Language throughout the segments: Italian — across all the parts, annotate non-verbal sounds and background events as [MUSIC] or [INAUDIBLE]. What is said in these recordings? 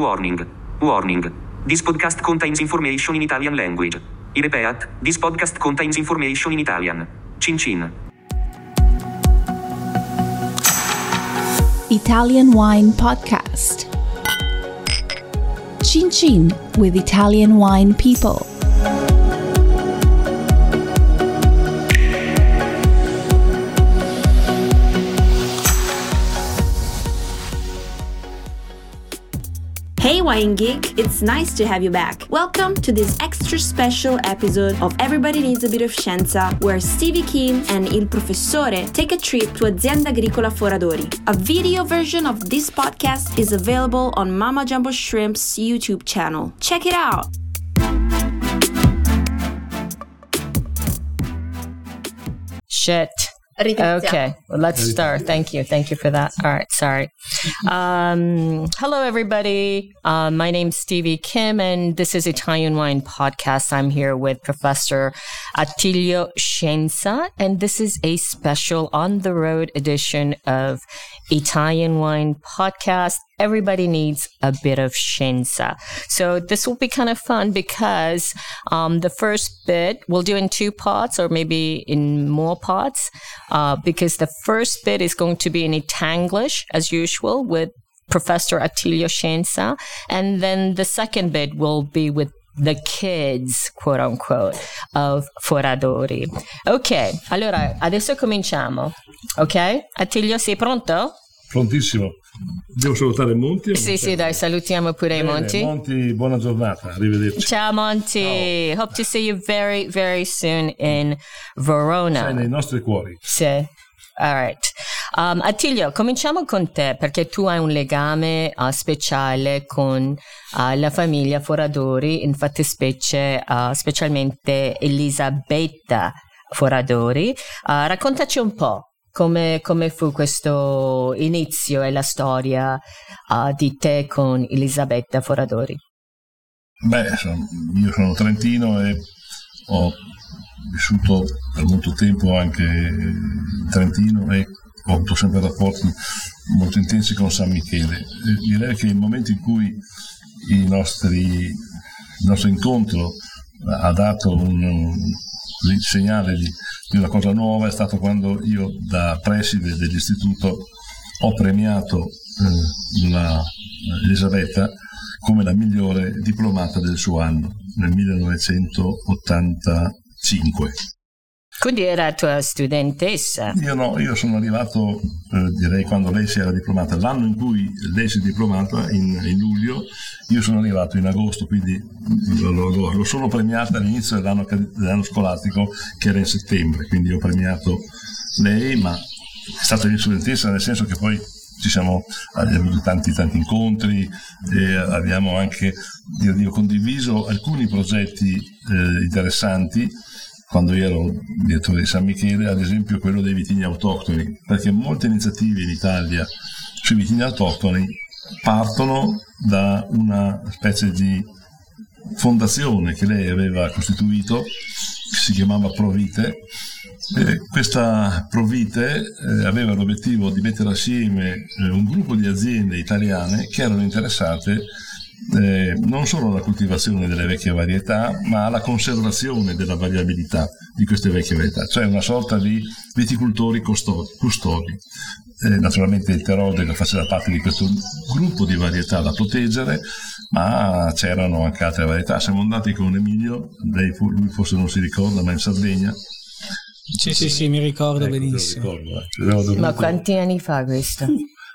Warning. Warning. This podcast contains information in Italian language. I repeat, this podcast contains information in Italian. Cin cin. Italian Wine Podcast. Chin Chin with Italian Wine People. Wine Geek, it's nice to have you back. Welcome to this extra special episode of Everybody Needs a Bit of Scienza, where Stevie Kim and Il Professore take a trip to Azienda Agricola Foradori. A video version of this podcast is available on Mama Jumbo Shrimp's YouTube channel. Check it out! Shit. Okay, well, let's start. Thank you. Thank you for that. All right, sorry. Um, hello, everybody. Uh, my name's Stevie Kim, and this is Italian Wine Podcast. I'm here with Professor Attilio Scienza, and this is a special on the road edition of Italian Wine Podcast. Everybody needs a bit of Scienza. So this will be kind of fun because um, the first bit we'll do in two parts or maybe in more parts uh, because the first bit is going to be in Itanglish as usual with Professor Attilio Scienza. And then the second bit will be with the kids, quote unquote, of Foradori. Ok, allora adesso cominciamo. Ok? Attilio, sei pronto? Prontissimo. Devo salutare Monti? Sì, sì, dai, salutiamo pure i Monti. Monti, buona giornata, arrivederci. Ciao Monty. Hope to see you very, very soon in Sei Verona. nei nostri cuori. Sì. All right. Um, Attilio, cominciamo con te perché tu hai un legame uh, speciale con uh, la famiglia Foradori, in fattispecie uh, specialmente Elisabetta Foradori. Uh, raccontaci un po' come, come fu questo inizio e la storia uh, di te con Elisabetta Foradori. Beh, io sono trentino e ho vissuto per molto tempo anche in Trentino e ho avuto sempre rapporti molto intensi con San Michele. E direi che il momento in cui nostri, il nostro incontro ha dato un, un segnale di, di una cosa nuova è stato quando io da preside dell'istituto ho premiato eh, la Elisabetta come la migliore diplomata del suo anno nel 1985. Quindi era tua studentessa. Io no, io sono arrivato, eh, direi, quando lei si era diplomata, l'anno in cui lei si è diplomata, in, in luglio, io sono arrivato in agosto, quindi l'ho, l'ho- solo premiata all'inizio dell'anno, dell'anno scolastico, che era in settembre, quindi ho premiato lei, ma è stata mia studentessa nel senso che poi ci siamo avuto tanti tanti incontri e abbiamo anche io condiviso alcuni progetti eh, interessanti quando io ero direttore di San Michele, ad esempio quello dei vitigni autoctoni, perché molte iniziative in Italia sui vitigni autoctoni partono da una specie di fondazione che lei aveva costituito, che si chiamava Provite. E questa Provite eh, aveva l'obiettivo di mettere assieme eh, un gruppo di aziende italiane che erano interessate eh, non solo alla coltivazione delle vecchie varietà, ma alla conservazione della variabilità di queste vecchie varietà, cioè una sorta di viticoltori custodi. Eh, naturalmente il Terode faceva parte di questo gruppo di varietà da proteggere, ma c'erano anche altre varietà. Siamo andati con Emilio, lei fu- lui forse non si ricorda, ma in Sardegna. Sì, sì, sì, mi ricordo Ecco, benissimo. ricordo, eh. Ma quanti anni fa questo?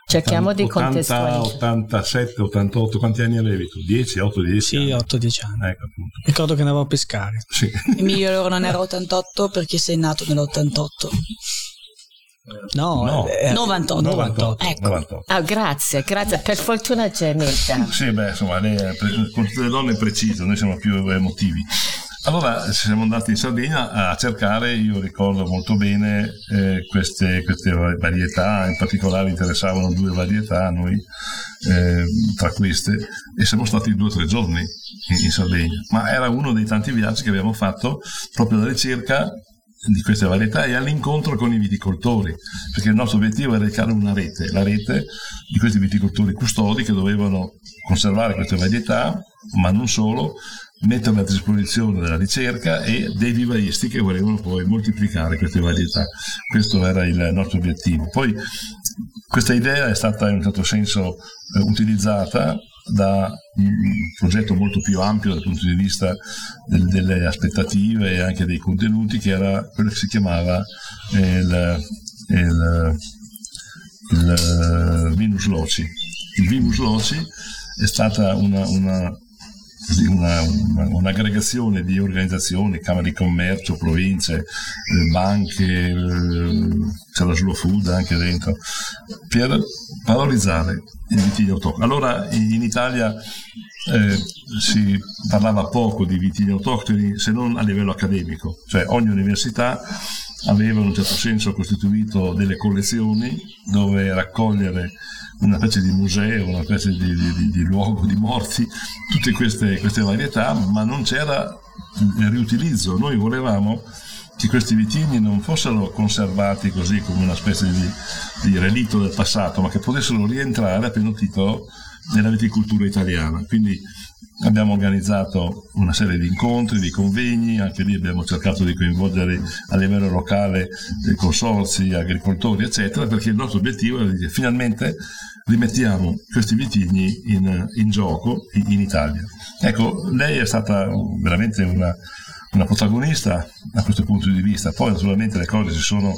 Cerchiamo di 80, contestualizzare. 87, 88, quanti anni avevi tu? 10, 8, 10? Sì, anni. 8-10 anni. Ecco appunto. Ricordo che andavo a pescare. Sì. [LAUGHS] Emilio allora non era 88 perché sei nato nell'88. No, No. eh, 98. 98, Ecco. 98. Ah, grazie, grazie. Per fortuna c'è Mirta. Sì, beh, insomma, lei è pre- con tutte le donne è preciso, noi siamo più emotivi. Allora siamo andati in Sardegna a cercare, io ricordo molto bene eh, queste, queste varietà, in particolare interessavano due varietà a noi eh, tra queste e siamo stati due o tre giorni in, in Sardegna, ma era uno dei tanti viaggi che abbiamo fatto proprio alla ricerca di queste varietà e all'incontro con i viticoltori, perché il nostro obiettivo era creare una rete, la rete di questi viticoltori custodi che dovevano conservare queste varietà, ma non solo, metterle a disposizione della ricerca e dei vivaisti che volevano poi moltiplicare queste varietà. Questo era il nostro obiettivo. Poi questa idea è stata in un certo senso eh, utilizzata da un progetto molto più ampio dal punto di vista del, delle aspettative e anche dei contenuti che era quello che si chiamava eh, il, il, il Vinus Loci. Il Vinus Loci è stata una, una una, una, un'aggregazione di organizzazioni, camere di commercio, province, eh, banche, eh, c'è la slow food anche dentro, per valorizzare i vitigni autoctoni. Allora in Italia eh, si parlava poco di vitigni autoctoni se non a livello accademico, cioè ogni università aveva in un certo senso costituito delle collezioni dove raccogliere una specie di museo, una specie di, di, di luogo di morti, tutte queste, queste varietà, ma non c'era il riutilizzo. Noi volevamo che questi vitigni non fossero conservati così come una specie di, di relitto del passato, ma che potessero rientrare a pieno titolo nella viticoltura italiana. Quindi abbiamo organizzato una serie di incontri, di convegni, anche lì abbiamo cercato di coinvolgere a livello locale dei consorsi, agricoltori, eccetera, perché il nostro obiettivo era di dire finalmente rimettiamo questi vitigni in, in gioco in, in, Italia. Ecco, lei è stata veramente una, una protagonista da questo punto di vista, poi naturalmente le cose si sono,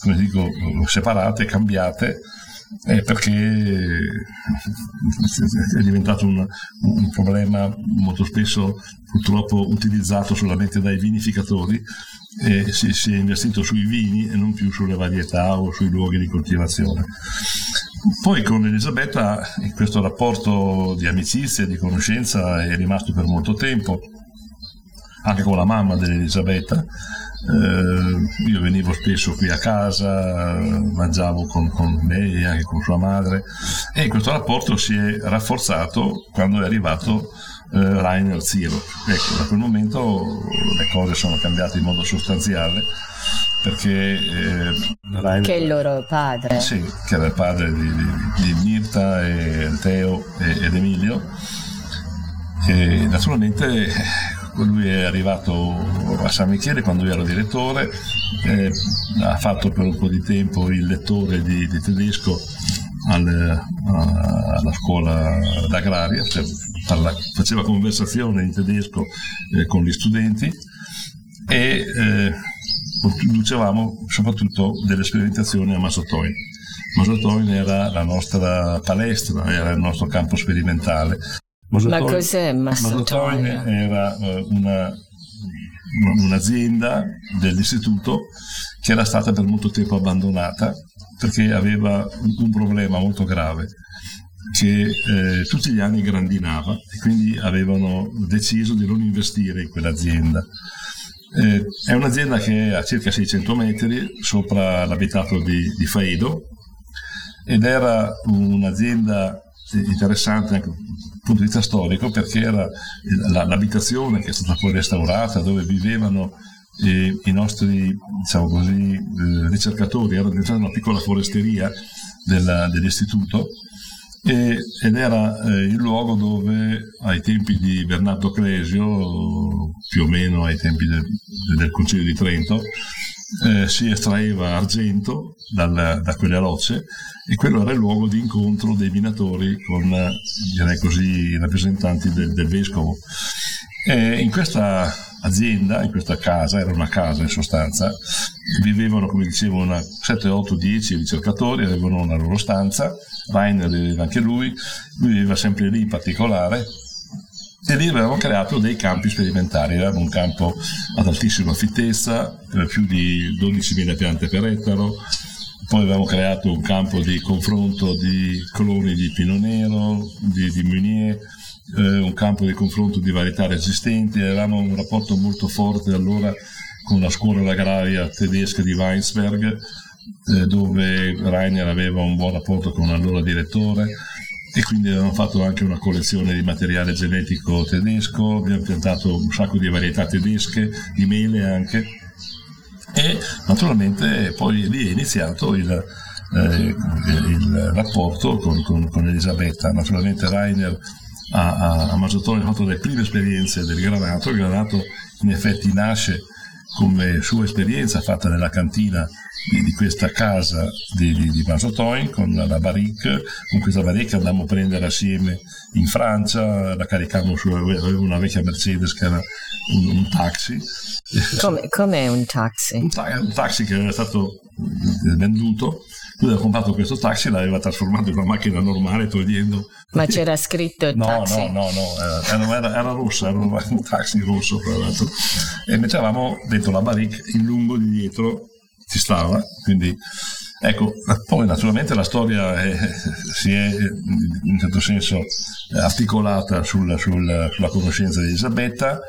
come dico, separate, cambiate, eh, perché è diventato un, un, problema molto spesso purtroppo utilizzato solamente dai vinificatori e si, si, è investito sui vini e non più sulle varietà o sui luoghi di coltivazione. Poi con Elisabetta questo rapporto di amicizia e di conoscenza è rimasto per molto tempo, anche con la mamma dell'Elisabetta, eh, io venivo spesso qui a casa, mangiavo con, con lei e anche con sua madre e questo rapporto si è rafforzato quando è arrivato eh, Rainer Ziro. Ecco, da quel momento le cose sono cambiate in modo sostanziale perché eh, Rainer, che è il loro padre sì, che era il padre di, di, di Mirta e Teo e, ed Emilio e naturalmente lui è arrivato a San Michele quando io ero direttore, eh, ha fatto per un po' di tempo il lettore di, di tedesco al, a, alla scuola d'agraria, cioè parla, faceva conversazione in tedesco eh, con gli studenti e eh, conducevamo soprattutto delle sperimentazioni a Masotoin. Masotoin era la nostra palestra, era il nostro campo sperimentale Masatoin, Ma cos'è Masatoin? era uh, una, un'azienda dell'istituto che era stata per molto tempo abbandonata perché aveva un problema molto grave che eh, tutti gli anni grandinava e quindi avevano deciso di non investire in quell'azienda. Eh, è un'azienda che è a circa 600 metri sopra l'abitato di, di Faido ed era un'azienda interessante anche punto di vista storico perché era l'abitazione che è stata poi restaurata dove vivevano eh, i nostri diciamo così, eh, ricercatori, era diventata una piccola foresteria della, dell'istituto e, ed era eh, il luogo dove ai tempi di Bernardo Cresio, più o meno ai tempi del, del Concilio di Trento, eh, si estraeva argento dal, da quelle rocce e quello era il luogo di incontro dei minatori con direi così, i rappresentanti del, del vescovo. E in questa azienda, in questa casa, era una casa in sostanza, vivevano come dicevo una 7, 8, 10 ricercatori, avevano una loro stanza, Rainer viveva anche lui, lui viveva sempre lì in particolare e lì avevamo creato dei campi sperimentali, avevamo un campo ad altissima fittezza, più di 12.000 piante per ettaro, poi avevamo creato un campo di confronto di cloni di Pino Nero, di, di Meunier, eh, un campo di confronto di varietà resistenti, avevamo un rapporto molto forte allora con la scuola agraria tedesca di Weinsberg, eh, dove Rainer aveva un buon rapporto con l'allora direttore e quindi abbiamo fatto anche una collezione di materiale genetico tedesco, abbiamo piantato un sacco di varietà tedesche, di mele anche, e naturalmente poi lì è iniziato il, eh, il rapporto con, con, con, Elisabetta. Naturalmente Rainer a, a, a Mazzotone ha fatto le prime esperienze del granato, il granato in effetti nasce come sua esperienza fatta nella cantina di, di questa casa di, di, di Mazotoin con la barrique, con questa barrique andammo a prendere assieme in Francia, la caricammo su una vecchia Mercedes che era un, un taxi. Come, com'è un taxi? Un, ta- un taxi che era stato venduto lui aveva comprato questo taxi l'aveva trasformato in una macchina normale togliendo ma c'era scritto no, taxi no no no era, era, era rosso era un taxi rosso tra l'altro e mettevamo dentro la barrique il lungo di dietro ci stava quindi ecco poi naturalmente la storia è, si è in un certo senso articolata sul, sul, sulla conoscenza di Elisabetta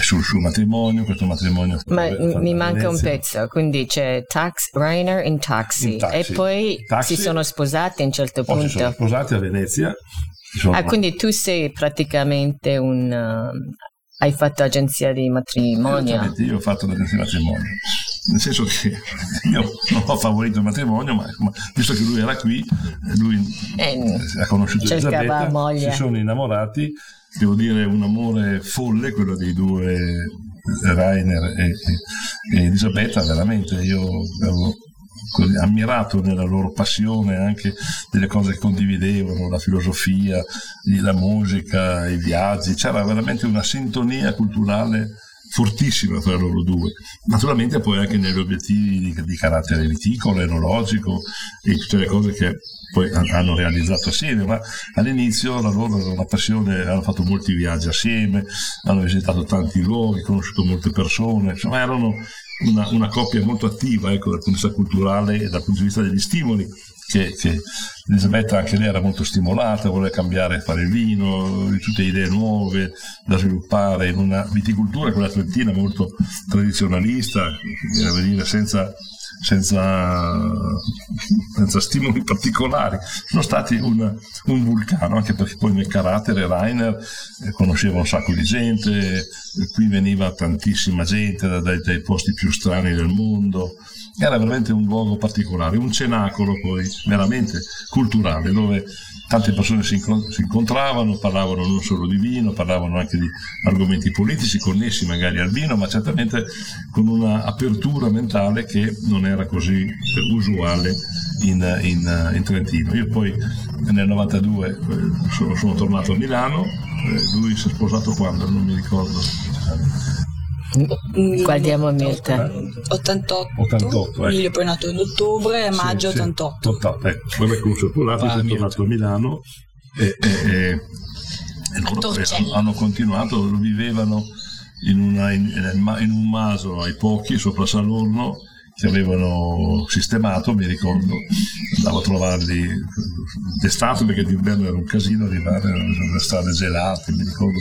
sul suo matrimonio, questo matrimonio. Ma mi manca un pezzo, quindi c'è tax, Rainer in taxi, in taxi. e poi taxi. si sono sposati a un certo punto. si sono sposati a Venezia. Ah, quindi tu sei praticamente un... Uh, hai fatto agenzia di matrimonio? io ho fatto l'agenzia di matrimonio. Nel senso che [LAUGHS] io non ho favorito il matrimonio, ma, visto che lui era qui, lui eh, ha conosciuto Elisabetta, moglie. si sono innamorati. Devo dire un amore folle quello dei due Rainer e, e, e Elisabetta veramente. Io avevo ammirato nella loro passione anche delle cose che condividevano, la filosofia, la musica, i viaggi, c'era veramente una sintonia culturale fortissima tra loro due. Naturalmente poi anche negli obiettivi di, di carattere viticolo, enologico e tutte le cose che poi hanno realizzato assieme, ma all'inizio la loro era una passione, hanno fatto molti viaggi assieme, hanno visitato tanti luoghi, conosciuto molte persone, insomma erano una, una coppia molto attiva ecco, dal punto di vista culturale e dal punto di vista degli stimoli che, che Elisabetta anche lei era molto stimolata, voleva cambiare, fare il vino, tutte idee nuove da sviluppare in una viticoltura, quella trentina molto tradizionalista, dire, senza senza, senza stimoli particolari, sono stati un, un, vulcano, anche perché poi nel carattere Rainer eh, conosceva un sacco di gente, qui veniva tantissima gente dai, dai posti più strani del mondo, era veramente un luogo particolare, un cenacolo poi veramente culturale dove tante persone si, incontravano, parlavano non solo di vino, parlavano anche di argomenti politici connessi magari al vino, ma certamente con una apertura mentale che non era così usuale in, in, in Trentino. Io poi nel 92 eh, sono, sono tornato a Milano, eh, lui si è sposato quando, non mi ricordo. Guardiamo Mirta. 88. 88 ecco. Io poi è nato in ottobre e maggio sì, 88. 88, ecco. Poi è corso polato, ah, è tornato a Milano e, e, e, e hanno continuato, vivevano in, una, in, in, un maso ai pochi sopra Salorno che avevano sistemato, mi ricordo, andavo a trovarli d'estate perché d'inverno era un casino arrivare nelle strade gelate, mi ricordo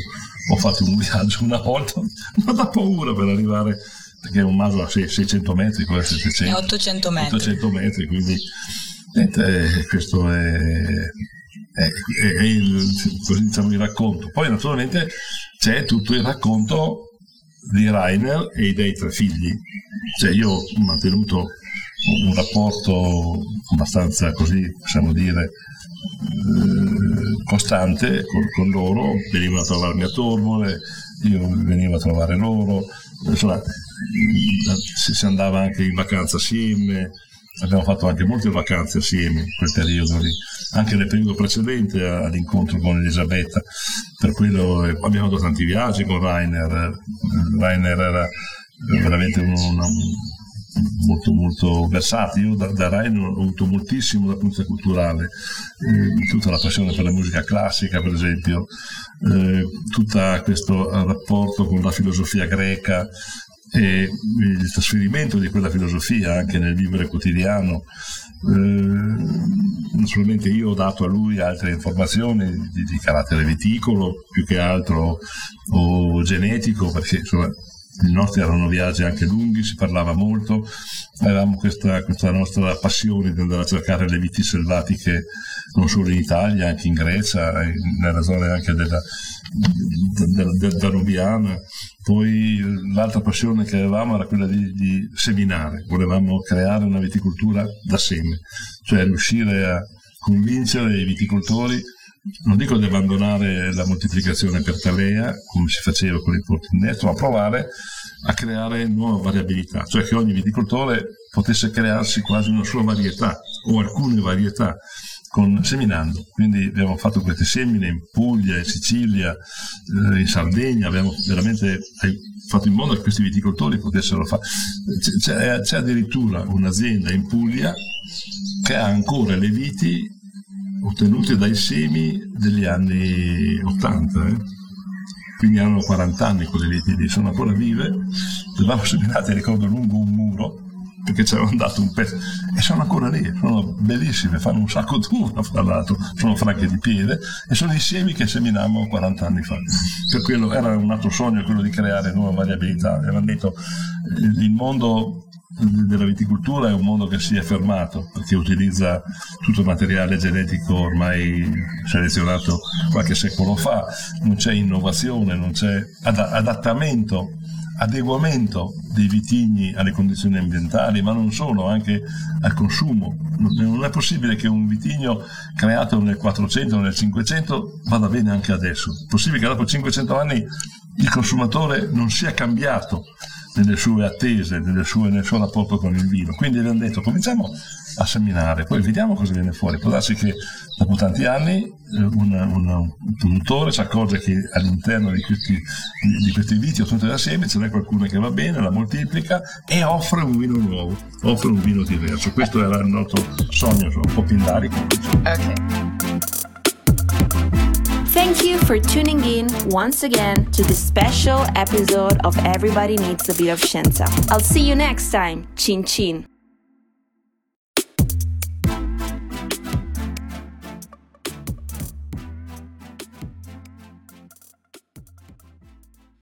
ho fatto un [LAUGHS] viaggio una volta, [LAUGHS] ma da paura per arrivare, perché è un maso a 600 metri, quello è 700. 800 metri. 800 metri, quindi niente, questo è, è, è, è il, così diciamo, il racconto. Poi naturalmente c'è tutto il racconto di Rainer e dei tre figli. Cioè io ho mantenuto un rapporto abbastanza così, possiamo dire, eh, costante con, con, loro, venivano a trovarmi a Torbole, io venivo a trovare loro, insomma si andava anche in vacanza assieme, abbiamo fatto anche molte vacanze assieme in quel periodo lì, anche nel periodo precedente all'incontro con Elisabetta, per quello eh, abbiamo fatto tanti viaggi con Rainer, Rainer era veramente un, un, molto molto versatile. Io da, da Rainer ho avuto moltissimo dal punto di vista culturale, eh, tutta la passione per la musica classica, per esempio, eh, tutto questo rapporto con la filosofia greca, e il trasferimento di quella filosofia anche nel vivere quotidiano. Eh, naturalmente io ho dato a lui altre informazioni di, di, carattere viticolo più che altro o genetico perché insomma i nostri erano viaggi anche lunghi, si parlava molto, avevamo questa, questa nostra passione di andare a cercare le viti selvatiche non solo in Italia, anche in Grecia, nella zona anche della, della, della Danubiana. Poi l'altra passione che avevamo era quella di, di seminare, volevamo creare una viticoltura da seme, cioè riuscire a convincere i viticoltori non dico di abbandonare la moltiplicazione per talea, come si faceva con il portinetto, ma provare a creare nuova variabilità, cioè che ogni viticoltore potesse crearsi quasi una sua varietà o alcune varietà con, seminando. Quindi abbiamo fatto queste semine in Puglia, in Sicilia, eh, in Sardegna, abbiamo veramente fatto in modo che questi viticoltori potessero fare. C'è, c'è addirittura un'azienda in Puglia che ha ancora le viti ottenute dai semi degli anni 80, eh? quindi hanno 40 anni quelle viti sono ancora vive, le avevamo [LAUGHS] seminate, ricordo, lungo un muro, perché ci avevano dato un pezzo, e sono ancora lì, sono bellissime, fanno un sacco d'uva, fra l'altro, sono franche di piede, e sono i semi che seminammo 40 anni fa. Per quello era un altro sogno, quello di creare nuova variabilità. Avevano detto, eh, il mondo della viticoltura è un mondo che si è fermato perché utilizza tutto il materiale genetico ormai selezionato qualche secolo fa, non c'è innovazione, non c'è adattamento, adeguamento dei vitigni alle condizioni ambientali, ma non solo, anche al consumo. Non è possibile che un vitigno creato nel 400 o nel 500 vada bene anche adesso. È possibile che dopo 500 anni il consumatore non sia cambiato nelle sue attese, nelle sue, nel suo rapporto con il vino. Quindi abbiamo detto cominciamo a seminare, poi vediamo cosa viene fuori. Può darsi che dopo tanti anni eh, una, un produttore si accorge che all'interno di questi, di questi viti ottenuti da seme ce n'è qualcuno che va bene, la moltiplica e offre un vino nuovo, offre un vino diverso. Questo era il nostro sogno, un po' pindarico. Ok. Thank you for tuning in once again to this special episode of Everybody Needs a Bit of Scienza. I'll see you next time. Chin chin.